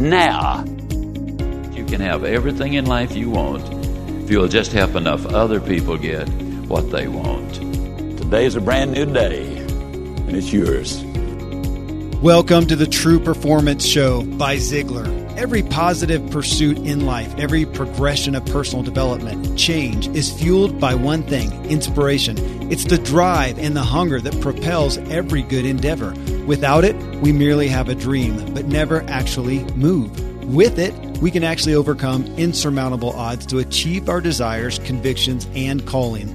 now. You can have everything in life you want if you'll just help enough other people get what they want. Today's a brand new day, and it's yours. Welcome to the True Performance Show by Ziglar. Every positive pursuit in life, every progression of personal development, change is fueled by one thing inspiration. It's the drive and the hunger that propels every good endeavor. Without it, we merely have a dream, but never actually move. With it, we can actually overcome insurmountable odds to achieve our desires, convictions, and calling.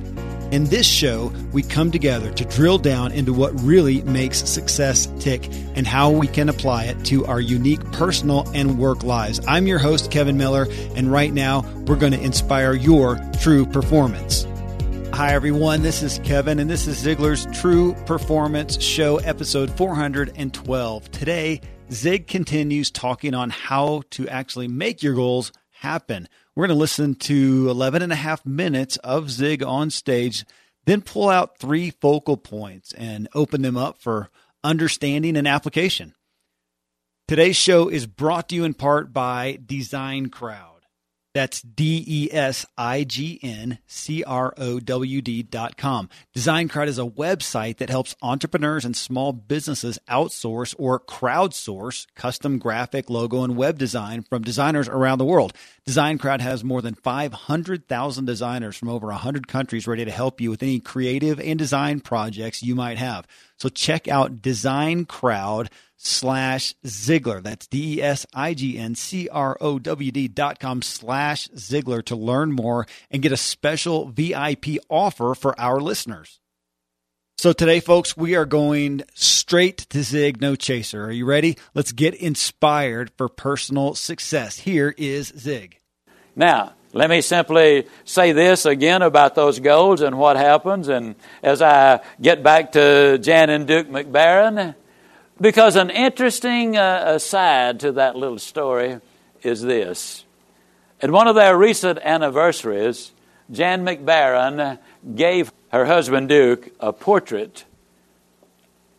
In this show, we come together to drill down into what really makes success tick and how we can apply it to our unique personal and work lives. I'm your host, Kevin Miller, and right now we're going to inspire your true performance. Hi, everyone. This is Kevin, and this is Ziglar's True Performance Show, episode 412. Today, Zig continues talking on how to actually make your goals happen. We're going to listen to 11 and a half minutes of Zig on stage, then pull out three focal points and open them up for understanding and application. Today's show is brought to you in part by Design Crowd. That's D E S I G N C R O W D dot com. Design Crowd is a website that helps entrepreneurs and small businesses outsource or crowdsource custom graphic, logo, and web design from designers around the world. Design Crowd has more than 500,000 designers from over 100 countries ready to help you with any creative and design projects you might have. So check out Design Crowd slash Ziglar. That's D E S I G N C R O W D dot com slash Ziglar to learn more and get a special VIP offer for our listeners. So today, folks, we are going straight to Zig, no chaser. Are you ready? Let's get inspired for personal success. Here is Zig. Now, let me simply say this again about those goals and what happens. And as I get back to Jan and Duke McBaron, because an interesting uh, aside to that little story is this. At one of their recent anniversaries, Jan McBaron gave her husband Duke a portrait,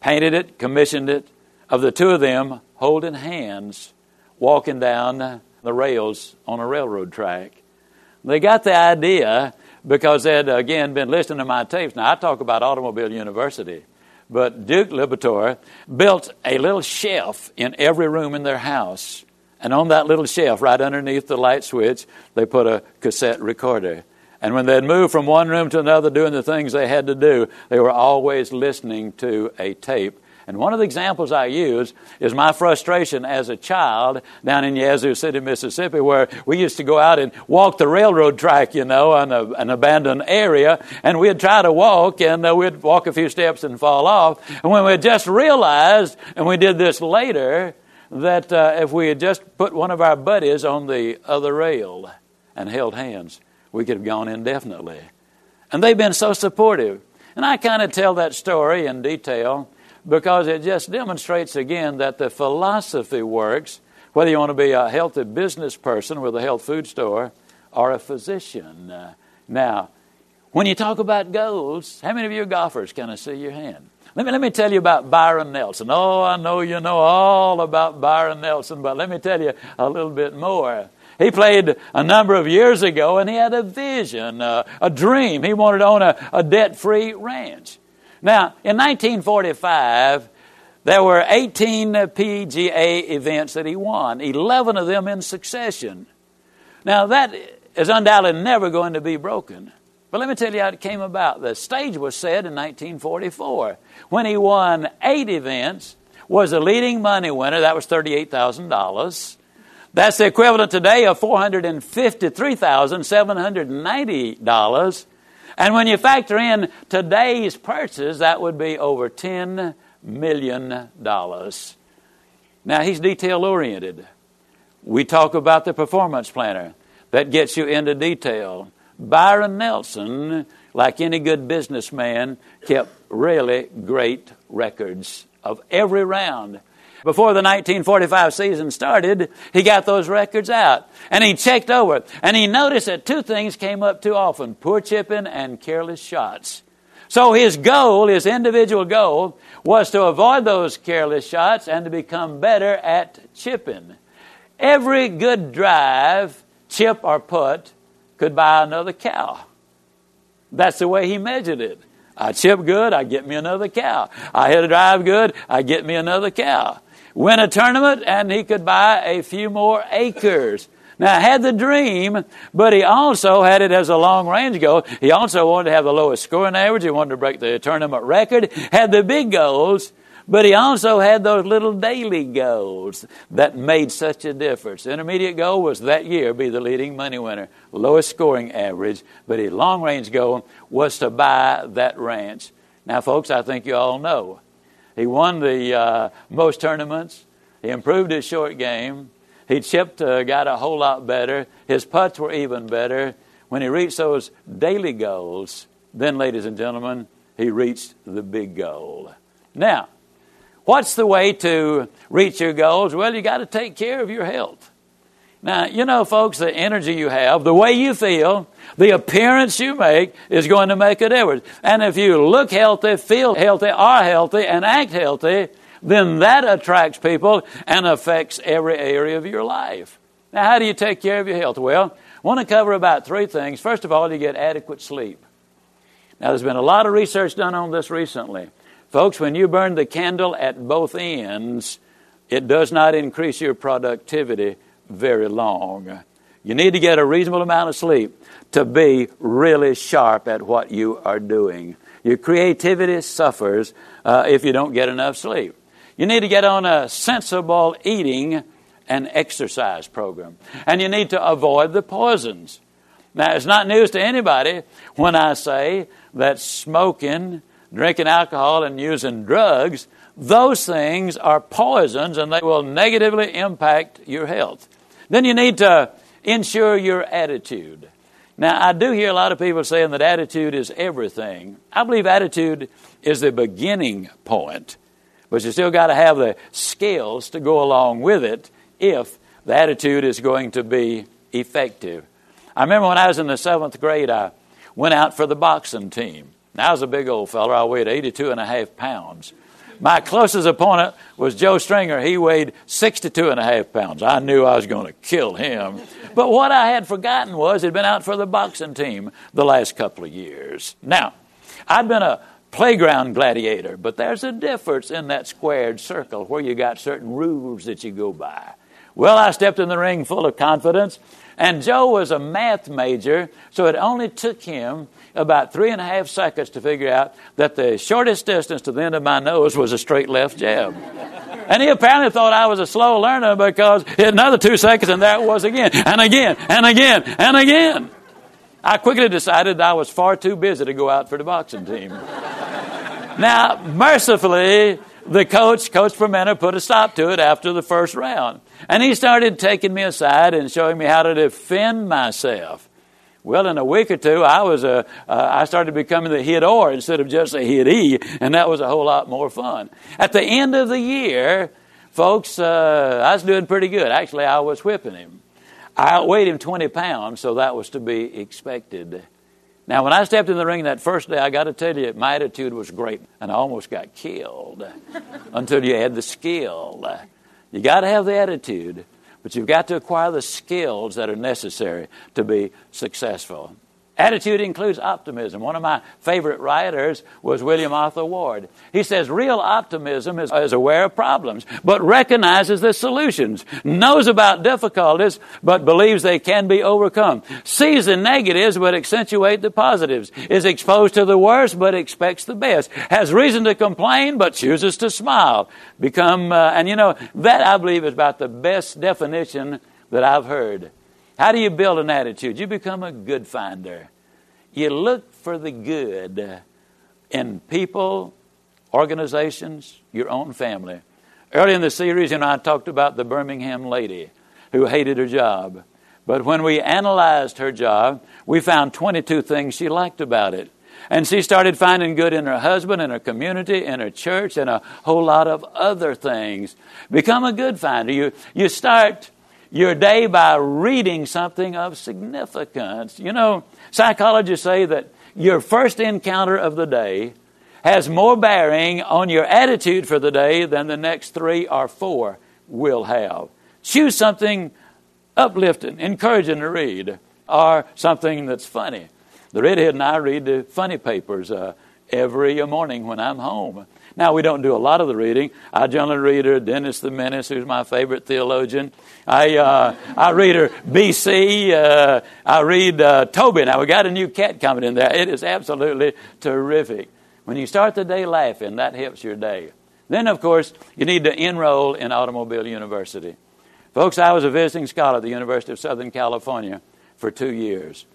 painted it, commissioned it, of the two of them holding hands, walking down the rails on a railroad track. They got the idea because they'd again been listening to my tapes. Now, I talk about Automobile University. But Duke Lipitor built a little shelf in every room in their house. And on that little shelf, right underneath the light switch, they put a cassette recorder. And when they'd move from one room to another doing the things they had to do, they were always listening to a tape and one of the examples I use is my frustration as a child down in Yazoo City, Mississippi, where we used to go out and walk the railroad track, you know, on a, an abandoned area, and we'd try to walk, and uh, we'd walk a few steps and fall off. And when we just realized, and we did this later, that uh, if we had just put one of our buddies on the other rail and held hands, we could have gone indefinitely. And they've been so supportive. And I kind of tell that story in detail because it just demonstrates again that the philosophy works, whether you want to be a healthy business person with a health food store or a physician. Uh, now, when you talk about goals, how many of you golfers can I see your hand? Let me, let me tell you about Byron Nelson. Oh, I know you know all about Byron Nelson, but let me tell you a little bit more. He played a number of years ago and he had a vision, uh, a dream. He wanted to own a, a debt free ranch. Now, in 1945, there were 18 PGA events that he won, 11 of them in succession. Now, that is undoubtedly never going to be broken. But let me tell you how it came about. The stage was set in 1944 when he won eight events, was the leading money winner. That was $38,000. That's the equivalent today of $453,790. And when you factor in today's purchases, that would be over $10 million. Now, he's detail oriented. We talk about the performance planner that gets you into detail. Byron Nelson, like any good businessman, kept really great records of every round. Before the 1945 season started, he got those records out and he checked over and he noticed that two things came up too often poor chipping and careless shots. So his goal, his individual goal, was to avoid those careless shots and to become better at chipping. Every good drive, chip or putt, could buy another cow. That's the way he measured it. I chip good, I get me another cow. I hit a drive good, I get me another cow. Win a tournament, and he could buy a few more acres. Now, had the dream, but he also had it as a long range goal. He also wanted to have the lowest scoring average. He wanted to break the tournament record. Had the big goals, but he also had those little daily goals that made such a difference. Intermediate goal was that year be the leading money winner, lowest scoring average, but his long range goal was to buy that ranch. Now, folks, I think you all know. He won the uh, most tournaments. He improved his short game. He chipped, uh, got a whole lot better. His putts were even better. When he reached those daily goals, then, ladies and gentlemen, he reached the big goal. Now, what's the way to reach your goals? Well, you got to take care of your health. Now, you know, folks, the energy you have, the way you feel, the appearance you make is going to make a difference. And if you look healthy, feel healthy, are healthy, and act healthy, then that attracts people and affects every area of your life. Now, how do you take care of your health? Well, I want to cover about three things. First of all, you get adequate sleep. Now, there's been a lot of research done on this recently. Folks, when you burn the candle at both ends, it does not increase your productivity very long. You need to get a reasonable amount of sleep to be really sharp at what you are doing. Your creativity suffers uh, if you don't get enough sleep. You need to get on a sensible eating and exercise program. And you need to avoid the poisons. Now, it's not news to anybody when I say that smoking, drinking alcohol, and using drugs, those things are poisons and they will negatively impact your health. Then you need to ensure your attitude. Now, I do hear a lot of people saying that attitude is everything. I believe attitude is the beginning point. But you still got to have the skills to go along with it if the attitude is going to be effective. I remember when I was in the seventh grade, I went out for the boxing team. Now, I was a big old fella. I weighed 82 and a half pounds. My closest opponent was Joe Stringer. He weighed 62 and a half pounds. I knew I was going to kill him. But what I had forgotten was he'd been out for the boxing team the last couple of years. Now, I'd been a playground gladiator, but there's a difference in that squared circle where you got certain rules that you go by. Well, I stepped in the ring full of confidence, and Joe was a math major, so it only took him about three and a half seconds to figure out that the shortest distance to the end of my nose was a straight left jab. And he apparently thought I was a slow learner because another two seconds and there it was again, and again, and again, and again. I quickly decided I was far too busy to go out for the boxing team. now, mercifully, the coach, Coach Fermenter, put a stop to it after the first round. And he started taking me aside and showing me how to defend myself. Well, in a week or two, I was a, uh, I started becoming the hit or instead of just a hit e, and that was a whole lot more fun. At the end of the year, folks, uh, I was doing pretty good. Actually, I was whipping him. I outweighed him 20 pounds, so that was to be expected. Now, when I stepped in the ring that first day, I got to tell you, my attitude was great, and I almost got killed until you had the skill. You got to have the attitude, but you've got to acquire the skills that are necessary to be successful. Attitude includes optimism. One of my favorite writers was William Arthur Ward. He says real optimism is, is, aware of problems, but recognizes the solutions, knows about difficulties, but believes they can be overcome, sees the negatives, but accentuate the positives, is exposed to the worst, but expects the best, has reason to complain, but chooses to smile. Become, uh, and you know, that I believe is about the best definition that I've heard how do you build an attitude? You become a good finder. You look for the good in people, organizations, your own family. Early in the series, you know, I talked about the Birmingham lady. who hated her job. But when we analyzed her job, we found 22 things she liked about it. And she started finding good in her husband, in her community, in her church, and a whole lot of other things. Become a good finder. You, you start your day by reading something of significance. You know, psychologists say that your first encounter of the day has more bearing on your attitude for the day than the next three or four will have. Choose something uplifting, encouraging to read, or something that's funny. The redhead and I read the funny papers uh, every morning when I'm home. Now, we don't do a lot of the reading. I generally read her Dennis the Menace, who's my favorite theologian. I, uh, I read her BC. Uh, I read uh, Toby. Now, we got a new cat coming in there. It is absolutely terrific. When you start the day laughing, that helps your day. Then, of course, you need to enroll in Automobile University. Folks, I was a visiting scholar at the University of Southern California for two years.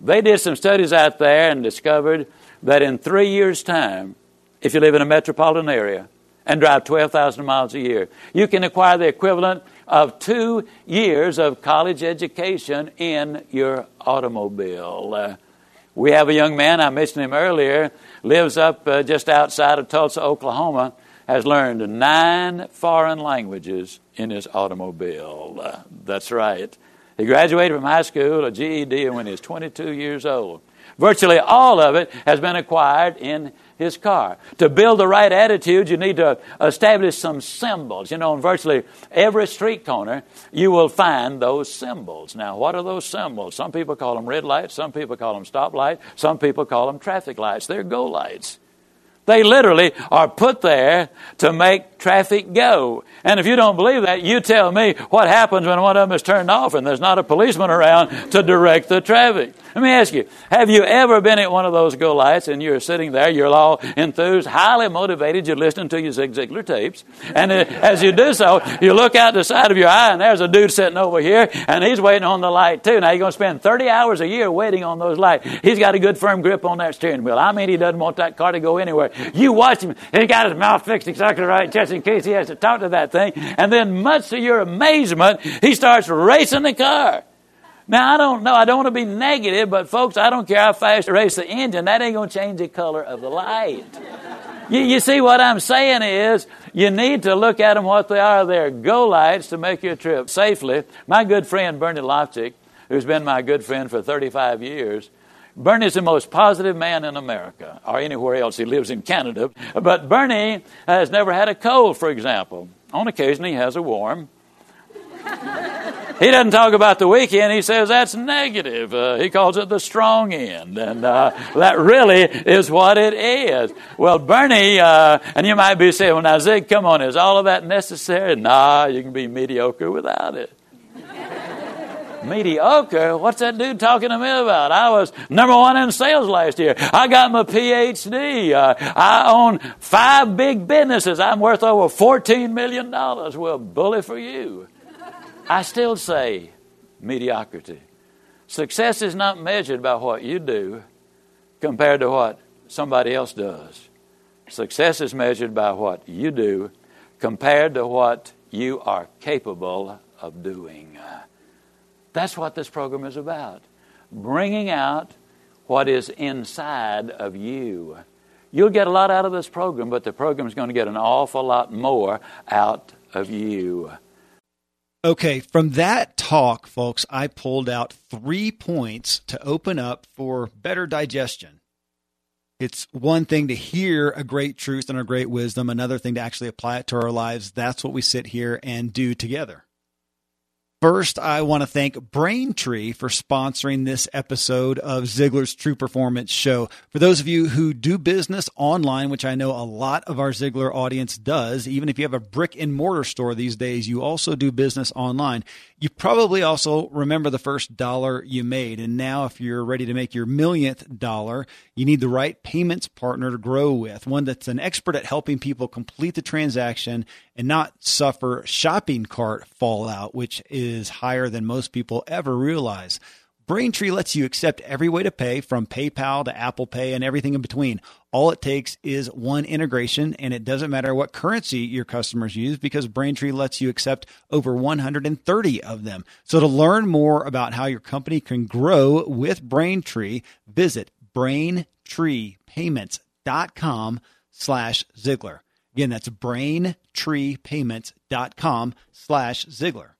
They did some studies out there and discovered that in three years' time, if you live in a metropolitan area and drive 12,000 miles a year, you can acquire the equivalent of two years of college education in your automobile. Uh, we have a young man, I mentioned him earlier, lives up uh, just outside of Tulsa, Oklahoma, has learned nine foreign languages in his automobile. Uh, that's right. He graduated from high school, a GED, when he was 22 years old. Virtually all of it has been acquired in his car. To build the right attitude, you need to establish some symbols. You know, in virtually every street corner, you will find those symbols. Now, what are those symbols? Some people call them red lights, some people call them stop lights, some people call them traffic lights. They're go lights. They literally are put there to make traffic go. And if you don't believe that, you tell me what happens when one of them is turned off and there's not a policeman around to direct the traffic. Let me ask you, have you ever been at one of those go lights and you're sitting there, you're all enthused, highly motivated, you're listening to your Zig Ziglar tapes, and as you do so, you look out the side of your eye and there's a dude sitting over here and he's waiting on the light too. Now you're going to spend 30 hours a year waiting on those lights. He's got a good firm grip on that steering wheel. I mean, he doesn't want that car to go anywhere. You watch him, he got his mouth fixed exactly right just in case he has to talk to that thing. And then much to your amazement, he starts racing the car. Now, I don't know. I don't want to be negative, but folks, I don't care how fast you race the engine. That ain't going to change the color of the light. you, you, see, what I'm saying is you need to look at them what they are. They're go lights to make your trip safely. My good friend, Bernie Lofchick, who's been my good friend for 35 years, Bernie's the most positive man in America, or anywhere else. He lives in Canada. But Bernie has never had a cold, for example. On occasion, he has a warm. He doesn't talk about the weekend. He says that's negative. Uh, he calls it the strong end. And uh, that really is what it is. Well, Bernie, uh, and you might be saying, well, now, Zig, come on, is all of that necessary? Nah, you can be mediocre without it. Mediocre? What's that dude talking to me about? I was number one in sales last year. I got my PhD. Uh, I own five big businesses. I'm worth over $14 million. Well, bully for you. I still say mediocrity. Success is not measured by what you do compared to what somebody else does. Success is measured by what you do compared to what you are capable of doing. That's what this program is about. Bringing out what is inside of you. You'll get a lot out of this program, but the program is going to get an awful lot more out of you. Okay, from that talk, folks, I pulled out three points to open up for better digestion. It's one thing to hear a great truth and a great wisdom, another thing to actually apply it to our lives. That's what we sit here and do together. First, I want to thank Braintree for sponsoring this episode of Ziglar's True Performance Show. For those of you who do business online, which I know a lot of our Ziglar audience does, even if you have a brick and mortar store these days, you also do business online. You probably also remember the first dollar you made. And now, if you're ready to make your millionth dollar, you need the right payments partner to grow with, one that's an expert at helping people complete the transaction and not suffer shopping cart fallout, which is higher than most people ever realize. Braintree lets you accept every way to pay from PayPal to Apple Pay and everything in between. All it takes is one integration, and it doesn't matter what currency your customers use because Braintree lets you accept over 130 of them. So to learn more about how your company can grow with Braintree, visit braintreepayments.com slash Ziglar. Again, that's braintreepayments.com slash Ziglar.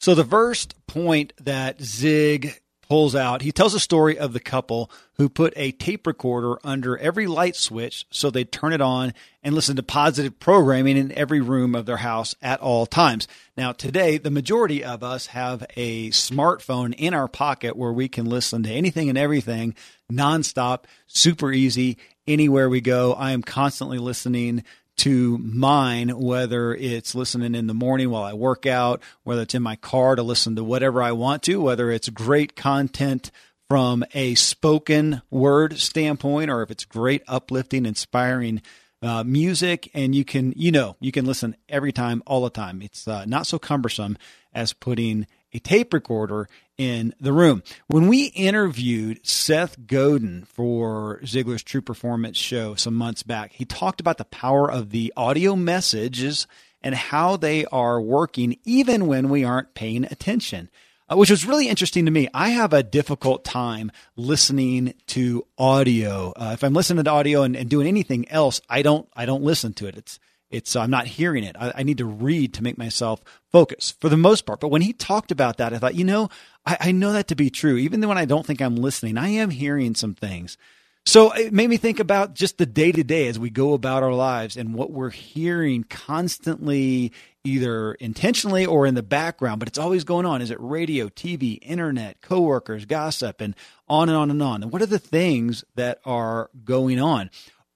So the first point that Zig pulls out, he tells a story of the couple who put a tape recorder under every light switch so they'd turn it on and listen to positive programming in every room of their house at all times. Now, today, the majority of us have a smartphone in our pocket where we can listen to anything and everything nonstop, super easy, anywhere we go. I am constantly listening to mine, whether it's listening in the morning while I work out, whether it's in my car to listen to whatever I want to, whether it's great content from a spoken word standpoint, or if it's great, uplifting, inspiring uh, music. And you can, you know, you can listen every time, all the time. It's uh, not so cumbersome as putting a tape recorder in the room. When we interviewed Seth Godin for Ziglar's True Performance show some months back, he talked about the power of the audio messages and how they are working even when we aren't paying attention. Uh, which was really interesting to me. I have a difficult time listening to audio. Uh, if I'm listening to audio and, and doing anything else, I don't I don't listen to it. It's it's uh, I'm not hearing it. I, I, need to read to make myself focus for the most part. But when he talked about that, I thought, you know, I, I know that to be true. Even when I don't think I'm listening, I am hearing some things. So it made me think about just the day to day as we go about our lives and what we're hearing constantly, either intentionally or in the background, but it's always going on. Is it radio, TV, internet, coworkers, gossip, and on and on and on? And what are the things that are going on?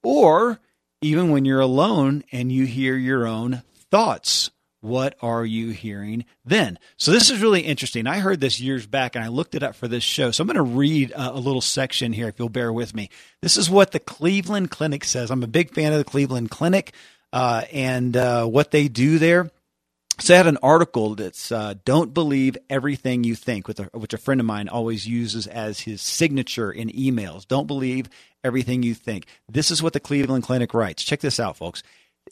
Or even when you're alone and you hear your own thoughts. What are you hearing then? So, this is really interesting. I heard this years back and I looked it up for this show. So, I'm going to read a, little section here if you'll bear with me. This is what the Cleveland Clinic says. I'm a big fan of the Cleveland Clinic uh, and uh, what they do there. So I had an article that's uh, "Don't believe everything you think," a, which a friend of mine always uses as his signature in emails. Don't believe everything you think. This is what the Cleveland Clinic writes. Check this out, folks.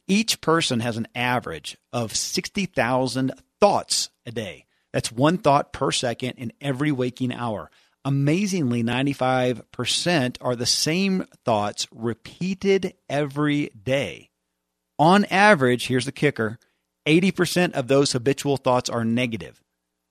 Each person has an average of sixty thousand thoughts a day. That's one thought per second in every waking hour. Amazingly, 95% are the same thoughts repeated every day. On average, here's the kicker 80% of those habitual thoughts are negative.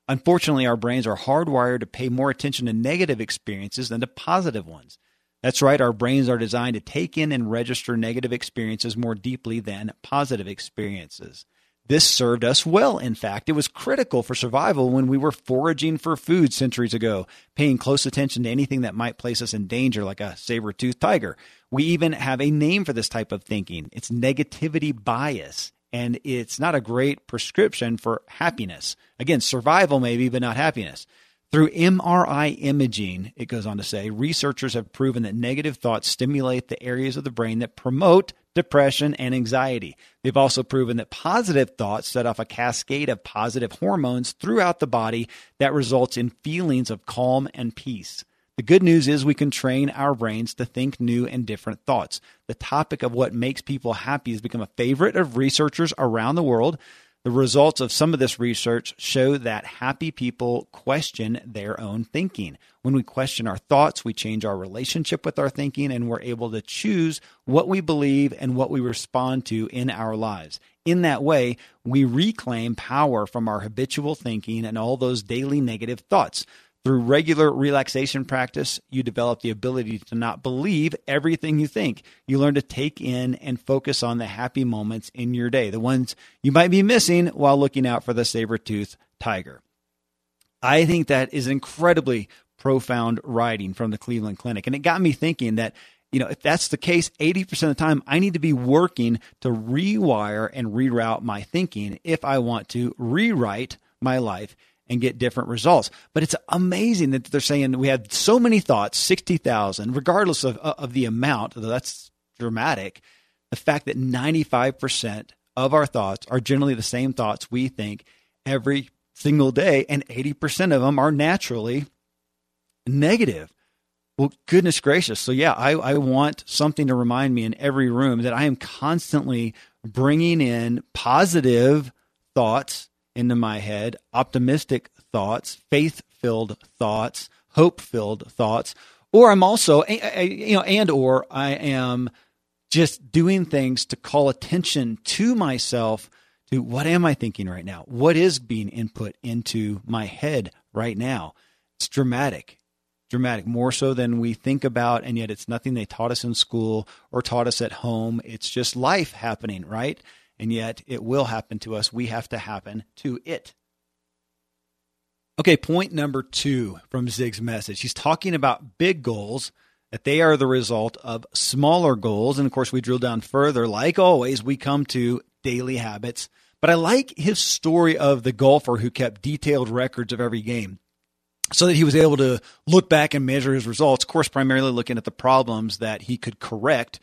Unfortunately, our brains are hardwired to pay more attention to negative experiences than to positive ones. That's right, our brains are designed to take in and register negative experiences more deeply than positive experiences. This served us well, in fact. It was critical for survival when we were foraging for food centuries ago, paying close attention to anything that might place us in danger, like a saber toothed tiger. We even have a name for this type of thinking it's negativity bias and it's not a great prescription for happiness. Again, survival maybe, but not happiness. Through MRI imaging, it goes on to say, researchers have proven that negative thoughts stimulate the areas of the brain that promote depression and anxiety. They've also proven that positive thoughts set off a cascade of positive hormones throughout the body that results in feelings of calm and peace. The good news is we can train our brains to think new and different thoughts. The topic of what makes people happy has become a favorite of researchers around the world. The results of some of this research show that happy people question their own thinking. When we question our thoughts, we change our relationship with our thinking and we're able to choose what we believe and what we respond to in our lives. In that way, we reclaim power from our habitual thinking and all those daily negative thoughts. Through regular relaxation practice, you develop the ability to not believe everything you think. You learn to take in and focus on the happy moments in your day, the ones you might be missing while looking out for the saber tooth tiger. I think that is incredibly profound writing from the Cleveland Clinic. And it got me thinking that, you know, if that's the case, 80% of the time, I need to be working to rewire and reroute my thinking if I want to rewrite my life and get different results. But it's amazing that they're saying we had so many thoughts, 60,000, regardless of, uh, of the amount, that's dramatic. The fact that 95% of our thoughts are generally the same thoughts we think every single day, and 80% of them are naturally negative. Well, goodness gracious. So, yeah, I, I want something to remind me in every room that I am constantly bringing in positive thoughts into my head, optimistic thoughts, faith filled thoughts, hope filled thoughts. Or I'm also, you know, and or I am just doing things to call attention to myself to what am I thinking right now? What is being input into my head right now? It's dramatic dramatic, more so than we think about, and yet it's nothing they taught us in school or taught us at home. It's just life happening, right? And yet it will happen to us. We have to happen to it. Okay, point number two from Zig's message. He's talking about big goals, that they are the result of smaller goals. And of course, we drill down further. Like always, we come to daily habits. But I like his story of the golfer who kept detailed records of every game so that he was able to look back and measure his results. Of course, primarily looking at the problems that he could correct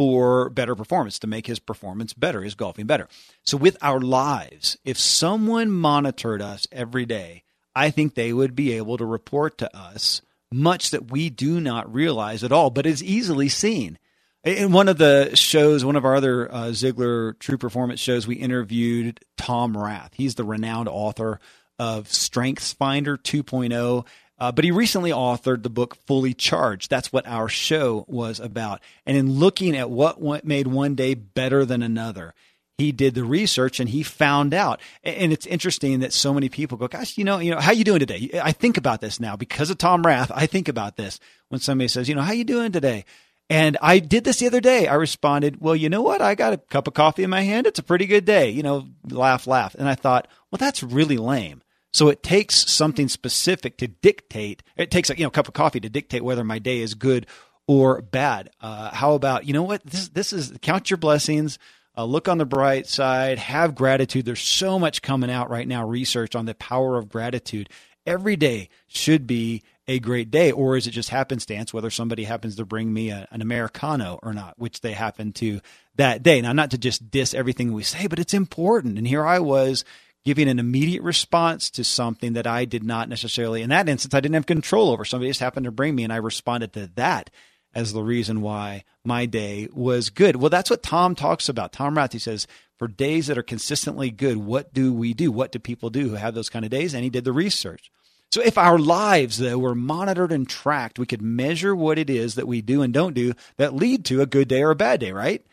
for better performance, to make his performance better, his golfing better. So, with our lives, if someone monitored us every day, I think they would be able to report to us much that we do not realize at all, but is easily seen. In one of the shows, one of our other uh, Ziglar True Performance shows, we interviewed Tom Rath. He's the renowned author of Strengths Finder 2.0. Uh, but he recently authored the book Fully Charged. That's what our show was about. And in looking at what made one day better than another, he did the research and he found out. And it's interesting that so many people go, "Gosh, you know, you know, how you doing today?" I think about this now because of Tom Rath. I think about this when somebody says, "You know, how you doing today?" And I did this the other day. I responded, "Well, you know what? I got a cup of coffee in my hand. It's a pretty good day." You know, laugh, laugh. And I thought, "Well, that's really lame." So it takes something specific to dictate. It takes a you know cup of coffee to dictate whether my day is good or bad. Uh, how about you know what this this is count your blessings. Uh, look on the bright side. Have gratitude. There's so much coming out right now. Research on the power of gratitude. Every day should be a great day, or is it just happenstance whether somebody happens to bring me a, an americano or not, which they happen to that day. Now, not to just diss everything we say, but it's important. And here I was giving an immediate response to something that I did not necessarily, in that instance, I didn't have control over. Somebody just happened to bring me, and I responded to that as the reason why my day was good. Well, that's what Tom talks about. Tom Rath, he says, for days that are consistently good, what do we do? What do people do who have those kind of days? And he did the research. So if our lives, though, were monitored and tracked, we could measure what it is that we do and don't do that lead to a good day or a bad day, right?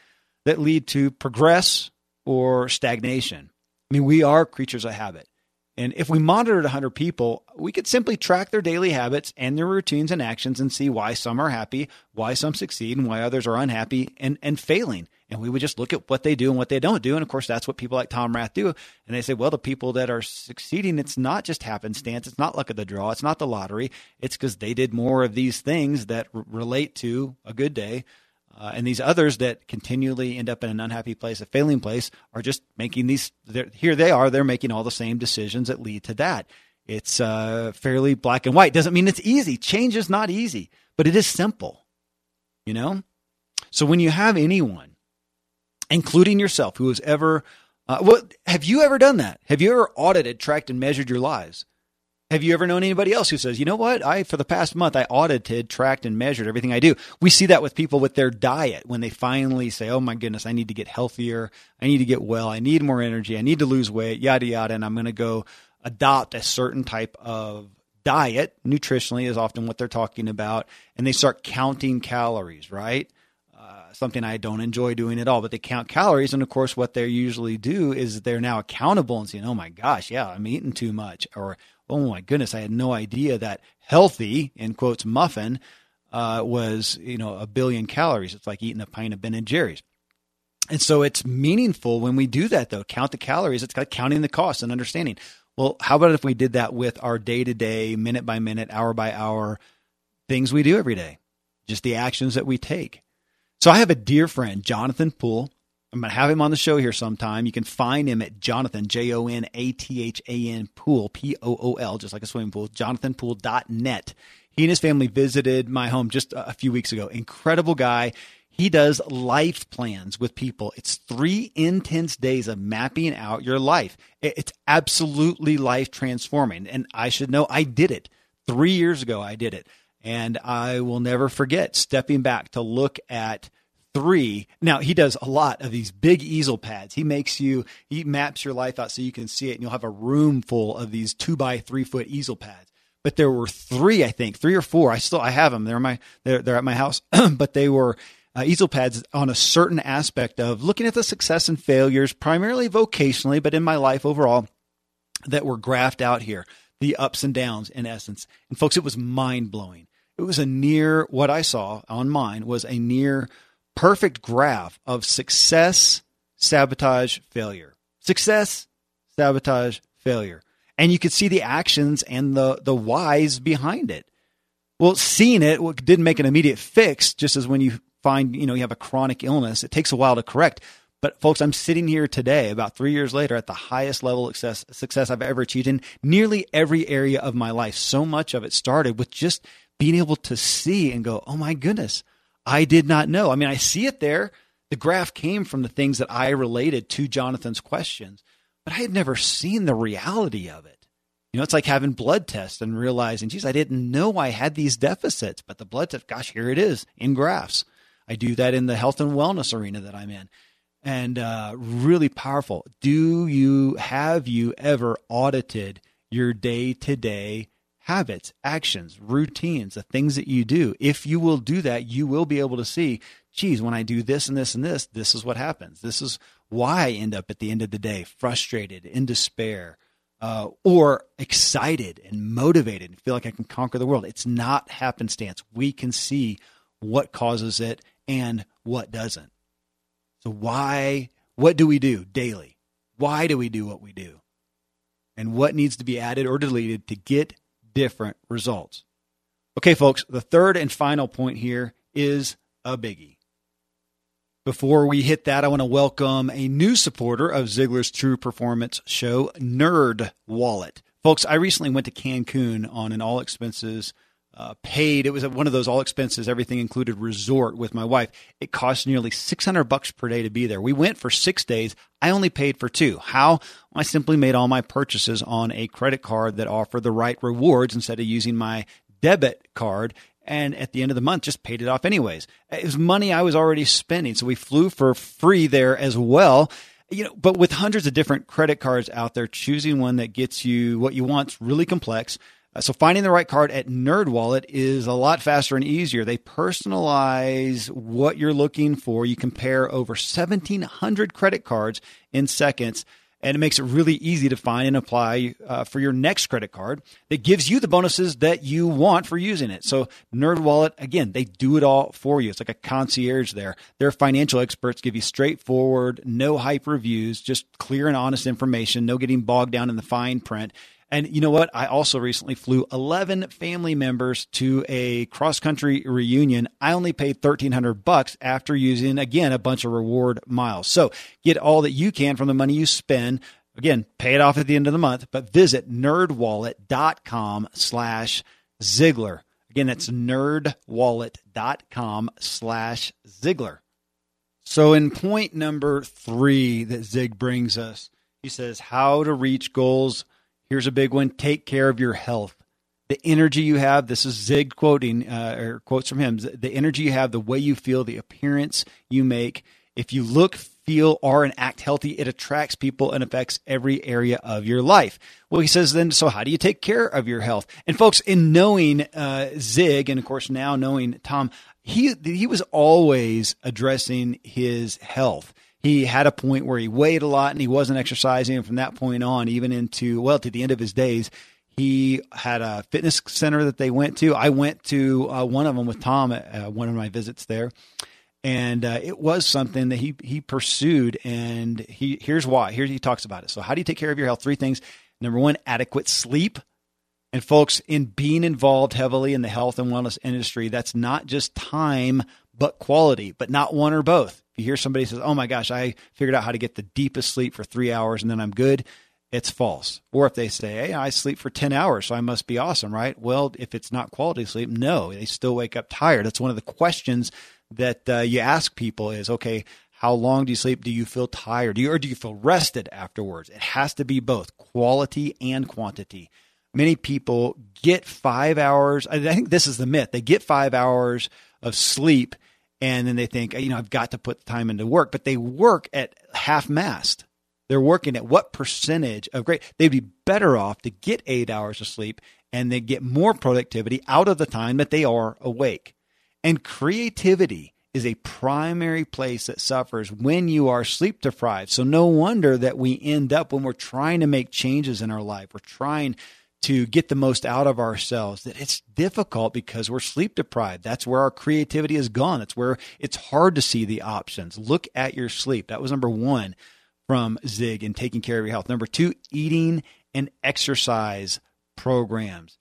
That lead to progress or stagnation. I mean, we are creatures of habit. And if we monitored 100 people, we could simply track their daily habits and their routines and actions and see why some are happy, why some succeed, and why others are unhappy and, and failing. And we would just look at what they do and what they don't do. And of course, that's what people like Tom Rath do. And they say, well, the people that are succeeding, it's not just happenstance. It's not luck of the draw. It's not the lottery. It's because they did more of these things that r- relate to a good day uh, and these others that continually end up in an unhappy place, a failing place, are just making these. Here they are. They're making all the same decisions that lead to that. It's uh, fairly black and white. Doesn't mean it's easy. Change is not easy, but it is simple. You know. So when you have anyone, including yourself, who has ever, uh, what have you ever done that? Have you ever audited, tracked, and measured your lives? Have you ever known anybody else who says, you know what? I, for the past month, I audited, tracked, and measured everything I do. We see that with people with their diet when they finally say, oh my goodness, I need to get healthier. I need to get well. I need more energy. I need to lose weight, yada, yada. And I'm going to go adopt a certain type of diet. Nutritionally is often what they're talking about. And they start counting calories, right? Uh, something I don't enjoy doing at all, but they count calories. And of course, what they usually do is they're now accountable and saying, oh my gosh, yeah, I'm eating too much. Or, oh my goodness, I had no idea that healthy, in quotes, muffin uh, was, you know, a billion calories. It's like eating a pint of Ben and Jerry's. And so it's meaningful when we do that, though. Count the calories. It's like counting the costs and understanding. Well, how about if we did that with our day to day, minute by minute, hour by hour things we do every day? Just the actions that we take. So I have a dear friend, Jonathan Pool. I'm going to have him on the show here sometime. You can find him at Jonathan, J O N A T H A N Pool, P O O L, just like a swimming pool, jonathanpool.net. He and his family visited my home just a few weeks ago. Incredible guy. He does life plans with people. It's three intense days of mapping out your life. It's absolutely life transforming. And I should know I did it three years ago, I did it. And I will never forget stepping back to look at three. Now, he does a lot of these big easel pads. He makes you, he maps your life out so you can see it, and you'll have a room full of these two by three foot easel pads. But there were three, I think, three or four. I still, I have them. They're my, they're, they're at my house, but they were uh, easel pads on a certain aspect of looking at the success and failures, primarily vocationally, but in my life overall, that were graphed out here, the ups and downs in essence. And folks, it was mind blowing. It was a near, what I saw on mine was a near perfect graph of success, sabotage, failure. Success, sabotage, failure. And you could see the actions and the, the whys behind it. Well, seeing it didn't make an immediate fix, just as when you find, you know, you have a chronic illness, it takes a while to correct. But folks, I'm sitting here today, about three years later, at the highest level of success, success I've ever achieved in nearly every area of my life. So much of it started with just being able to see and go, oh my goodness, I did not know. I mean, I see it there. The graph came from the things that I related to Jonathan's questions, but I had never seen the reality of it. You know, it's like having blood tests and realizing, geez, I didn't know I had these deficits, but the blood test, gosh, here it is in graphs. I do that in the health and wellness arena that I'm in. And uh, really powerful. Do you have you ever audited your day to day habits, actions, routines, the things that you do. If you will do that, you will be able to see, geez, when I do this and this and this, this is what happens. This is why I end up at the end of the day frustrated, in despair, uh, or excited and motivated and feel like I can conquer the world. It's not happenstance. We can see what causes it and what doesn't. So, why, what do we do daily? Why do we do what we do? And what needs to be added or deleted to get different results. Okay, folks, the third and final point here is a biggie. Before we hit that, I want to welcome a new supporter of Ziglar's True Performance show, Nerd Wallet. Folks, I recently went to Cancun on an all expenses uh, paid. It was one of those all expenses, everything included resort with my wife. It cost nearly 600 bucks per day to be there. We went for six days. I only paid for two. How? I simply made all my purchases on a credit card that offered the right rewards instead of using my debit card. And at the end of the month, just paid it off anyways. It was money I was already spending. So we flew for free there as well you know, but with hundreds of different credit cards out there, choosing one that gets you what you want is really complex. Uh, so finding the right card at NerdWallet is a lot faster and easier. They personalize what you're looking for. You compare over 1,700 credit cards in seconds, and it makes it really easy to find and apply uh, for your next credit card that gives you the bonuses that you want for using it. So NerdWallet, again, they do it all for you. It's like a concierge there. Their financial experts give you straightforward, no hype reviews, just clear and honest information, no getting bogged down in the fine print. And you know what? I also recently flew 11 family members to a cross country reunion. I only paid 1300 bucks after using again a bunch of reward miles. So get all that you can from the money you spend. Again, pay it off at the end of the month, but visit nerdwallet.com slash Ziglar. Again, that's nerdwallet.com slash Ziglar. So in point number three that Zig brings us, he says how to reach goals – Here's a big one take care of your health. The energy you have, this is Zig quoting, uh, or quotes from him the energy you have, the way you feel, the appearance you make. If you look, feel, are, and act healthy, it attracts people and affects every area of your life. Well, he says then, so how do you take care of your health? And folks, in knowing uh, Zig, and of course now knowing Tom, he he was always addressing his health he had a point where he weighed a lot and he wasn't exercising. And from that point on, even into, well, to the end of his days, he had a fitness center that they went to. I went to uh, one of them with Tom at uh, one of my visits there. And uh, it was something that he, he pursued. And he here's why. Here he talks about it. So, how do you take care of your health? Three things. Number one, adequate sleep. And folks, in being involved heavily in the health and wellness industry, that's not just time, but quality, but not one or both you hear somebody says, "Oh my gosh, I figured out how to get the deepest sleep for 3 hours and then I'm good." It's false. Or if they say, "Hey, I sleep for 10 hours, so I must be awesome," right? Well, if it's not quality sleep, no, they still wake up tired. That's one of the questions that uh, you ask people is, "Okay, how long do you sleep? Do you feel tired? Do you, or do you feel rested afterwards?" It has to be both quality and quantity. many people get five hours. I think this is the myth. They get five hours of sleep and then they think, you know, I've got to put time into work, but they work at half mast. They're working at what percentage of great? They'd be better off to get eight hours of sleep and they get more productivity out of the time that they are awake. And creativity is a primary place that suffers when you are sleep deprived. So no wonder that we end up when we're trying to make changes in our life, we're trying to get the most out of ourselves, that it's difficult because we're sleep deprived. That's where our creativity is gone. That's where it's hard to see the options. Look at your sleep. That was number one from Zig and taking care of your health. Number two, eating and exercise programs.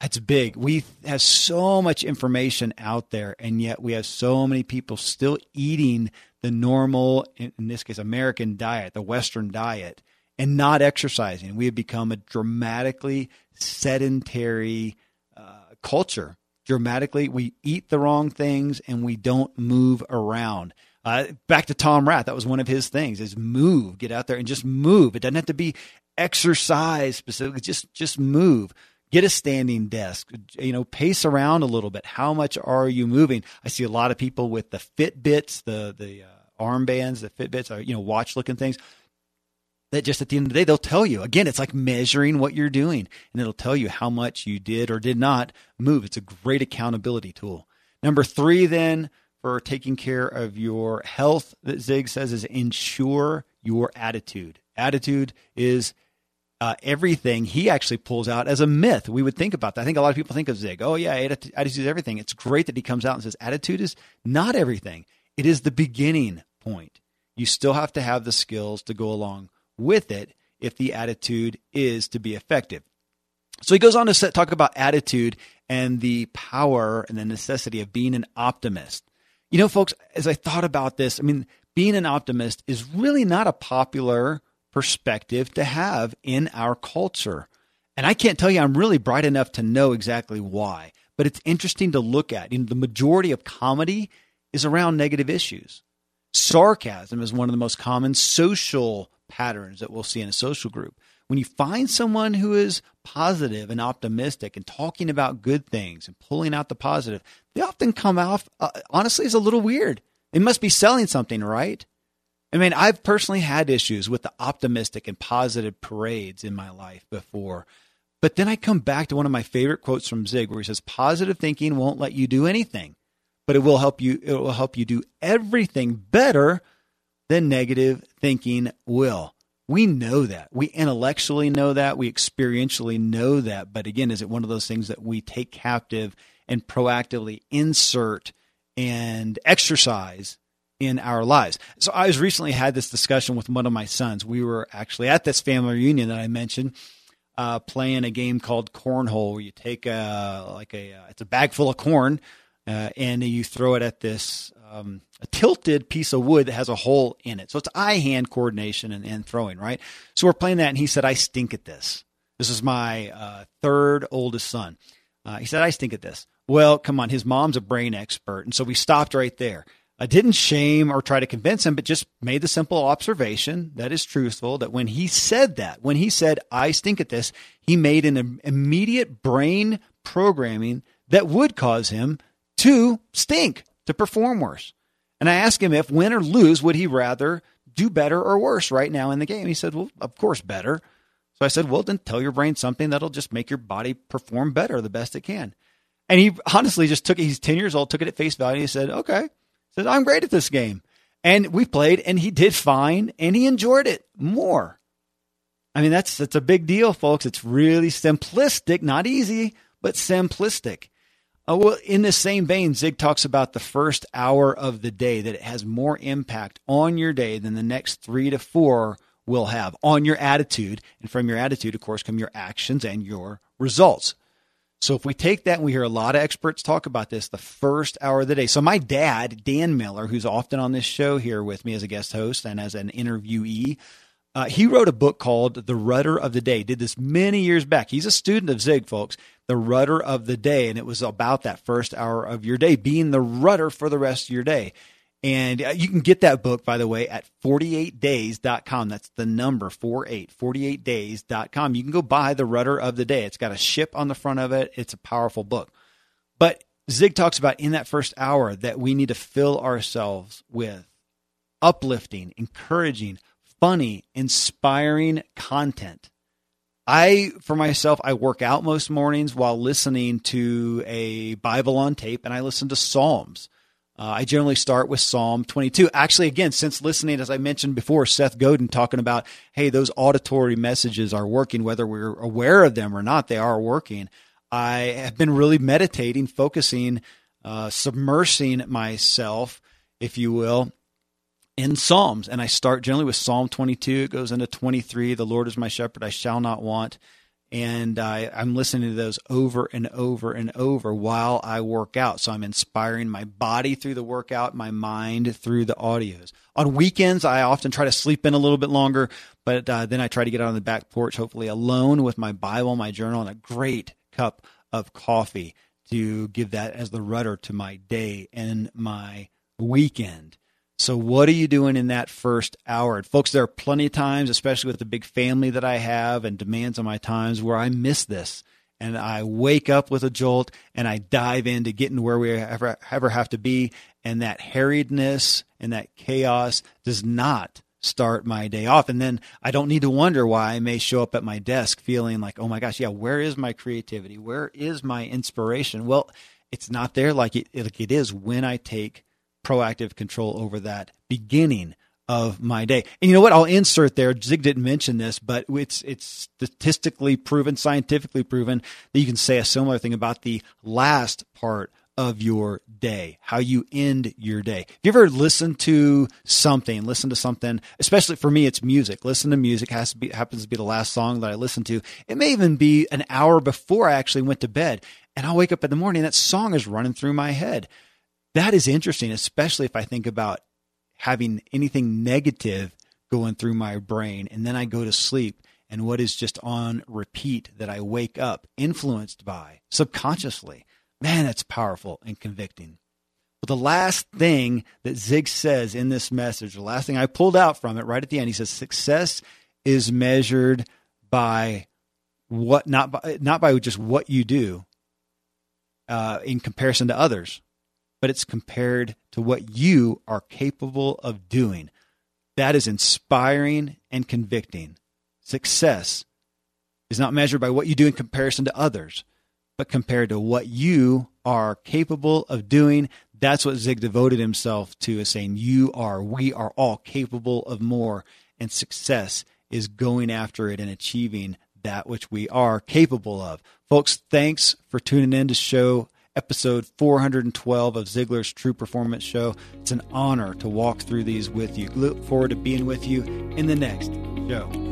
That's big. We have so much information out there, and yet we have so many people still eating the normal, in this case, American diet, the Western diet, and not exercising. We have become a dramatically sedentary uh, culture. Dramatically, we eat the wrong things and we don't move around. Uh, back to Tom Rath, that was one of his things: is move, get out there and just move. It doesn't have to be exercise specifically; just just move get a standing desk you know pace around a little bit how much are you moving i see a lot of people with the fitbits the the uh, armbands the fitbits or you know watch looking things that just at the end of the day they'll tell you again it's like measuring what you're doing and it'll tell you how much you did or did not move it's a great accountability tool number three then for taking care of your health that zig says is ensure your attitude attitude is uh, everything he actually pulls out as a myth. We would think about that. I think a lot of people think of Zig. Oh yeah, attitude is everything. It's great that he comes out and says attitude is not everything. It is the beginning point. You still have to have the skills to go along with it if the attitude is to be effective. So he goes on to set, talk about attitude and the power and the necessity of being an optimist. You know, folks, as I thought about this, I mean, being an optimist is really not a popular perspective to have in our culture. And I can't tell you I'm really bright enough to know exactly why, but it's interesting to look at. You know, the majority of comedy is around negative issues. Sarcasm is one of the most common social patterns that we'll see in a social group. When you find someone who is positive and optimistic and talking about good things and pulling out the positive, they often come off, uh, honestly, as a little weird. They must be selling something, right? I mean, I've personally had issues with the optimistic and positive parades in my life before. But then I come back to one of my favorite quotes from Zig where he says, positive thinking won't let you do anything, but it will help you, it will help you do everything better than negative thinking will. We know that. We intellectually know that. We experientially know that. But again, is it one of those things that we take captive and proactively insert and exercise in our lives. So I was recently had this discussion with one of my sons. We were actually at this family reunion that I mentioned, uh, playing a game called cornhole, where you take a like a uh, it's a bag full of corn, uh, and you throw it at this um, a tilted piece of wood that has a hole in it. So it's eye hand coordination and, and throwing, right? So we're playing that, and he said, "I stink at this." This is my uh, third oldest son. Uh, he said, "I stink at this." Well, come on, his mom's a brain expert, and so we stopped right there. I didn't shame or try to convince him, but just made the simple observation that is truthful that when he said that, when he said, I stink at this, he made an immediate brain programming that would cause him to stink, to perform worse. And I asked him if win or lose, would he rather do better or worse right now in the game? He said, Well, of course, better. So I said, Well, then tell your brain something that'll just make your body perform better the best it can. And he honestly just took it, he's 10 years old, took it at face value. He said, Okay says, I'm great at this game. And we played and he did fine and he enjoyed it more. I mean, that's, that's a big deal, folks. It's really simplistic, not easy, but simplistic. Uh, well, in the same vein, Zig talks about the first hour of the day that it has more impact on your day than the next three to four will have on your attitude. And from your attitude, of course, come your actions and your results. So if we take that and we hear a lot of experts talk about this, the first hour of the day. So my dad, Dan Miller, who's often on this show here with me as a guest host and as an interviewee, uh, he wrote a book called The Rudder of the Day. Did this many years back. He's a student of Zig, folks. The Rudder of the Day, and it was about that first hour of your day being the rudder for the rest of your day. And uh, you can get that book, by the way, at 48days.com. That's the number 48, 48days.com. You can go buy The Rudder of the Day. It's got a ship on the front of it. It's a powerful book. But Zig talks about in that first hour that we need to fill ourselves with uplifting, encouraging, funny, inspiring content. I, for myself, I work out most mornings while listening to a Bible on tape and I listen to Psalms. Uh, I generally start with Psalm 22. Actually, again, since listening, as I mentioned before, Seth Godin talking about, hey, those auditory messages are working, whether we're aware of them or not, they are working. I have been really meditating, focusing, uh, submersing myself, if you will, in Psalms. And I start generally with Psalm 22. It goes into 23. The Lord is my shepherd, I shall not want. And I, I'm listening to those over and over and over while I work out. So I'm inspiring my body through the workout, my mind through the audios. On weekends, I often try to sleep in a little bit longer, but uh, then I try to get out on the back porch, hopefully alone with my Bible, my journal, and a great cup of coffee to give that as the rudder to my day and my weekend. So, what are you doing in that first hour? And folks, there are plenty of times, especially with the big family that I have and demands on my times, where I miss this. And I wake up with a jolt and I dive into getting where we ever, ever have to be. And that harriedness and that chaos does not start my day off. And then I don't need to wonder why I may show up at my desk feeling like, oh my gosh, yeah, where is my creativity? Where is my inspiration? Well, it's not there like it, like it is when I take proactive control over that beginning of my day. And you know what? I'll insert there. Zig didn't mention this, but it's it's statistically proven, scientifically proven that you can say a similar thing about the last part of your day, how you end your day. If you ever listen to something, listen to something, especially for me, it's music. Listen to music has to be happens to be the last song that I listen to. It may even be an hour before I actually went to bed, and I'll wake up in the morning. That song is running through my head that is interesting, especially if I think about having anything negative going through my brain and then I go to sleep and what is just on repeat that I wake up influenced by subconsciously. Man, that's powerful and convicting. But the last thing that Zig says in this message, the last thing I pulled out from it right at the end, he says, success is measured by what, not by, not by just what you do uh, in comparison to others, but it's compared to what you are capable of doing. That is inspiring and convicting. Success is not measured by what you do in comparison to others, but compared to what you are capable of doing. That's what Zig devoted himself to, is saying, You are, we are all capable of more. And success is going after it and achieving that which we are capable of. Folks, thanks for tuning in to show episode 412 of Ziglar's True Performance Show. It's an honor to walk through these with you. Look forward to being with you in the next show.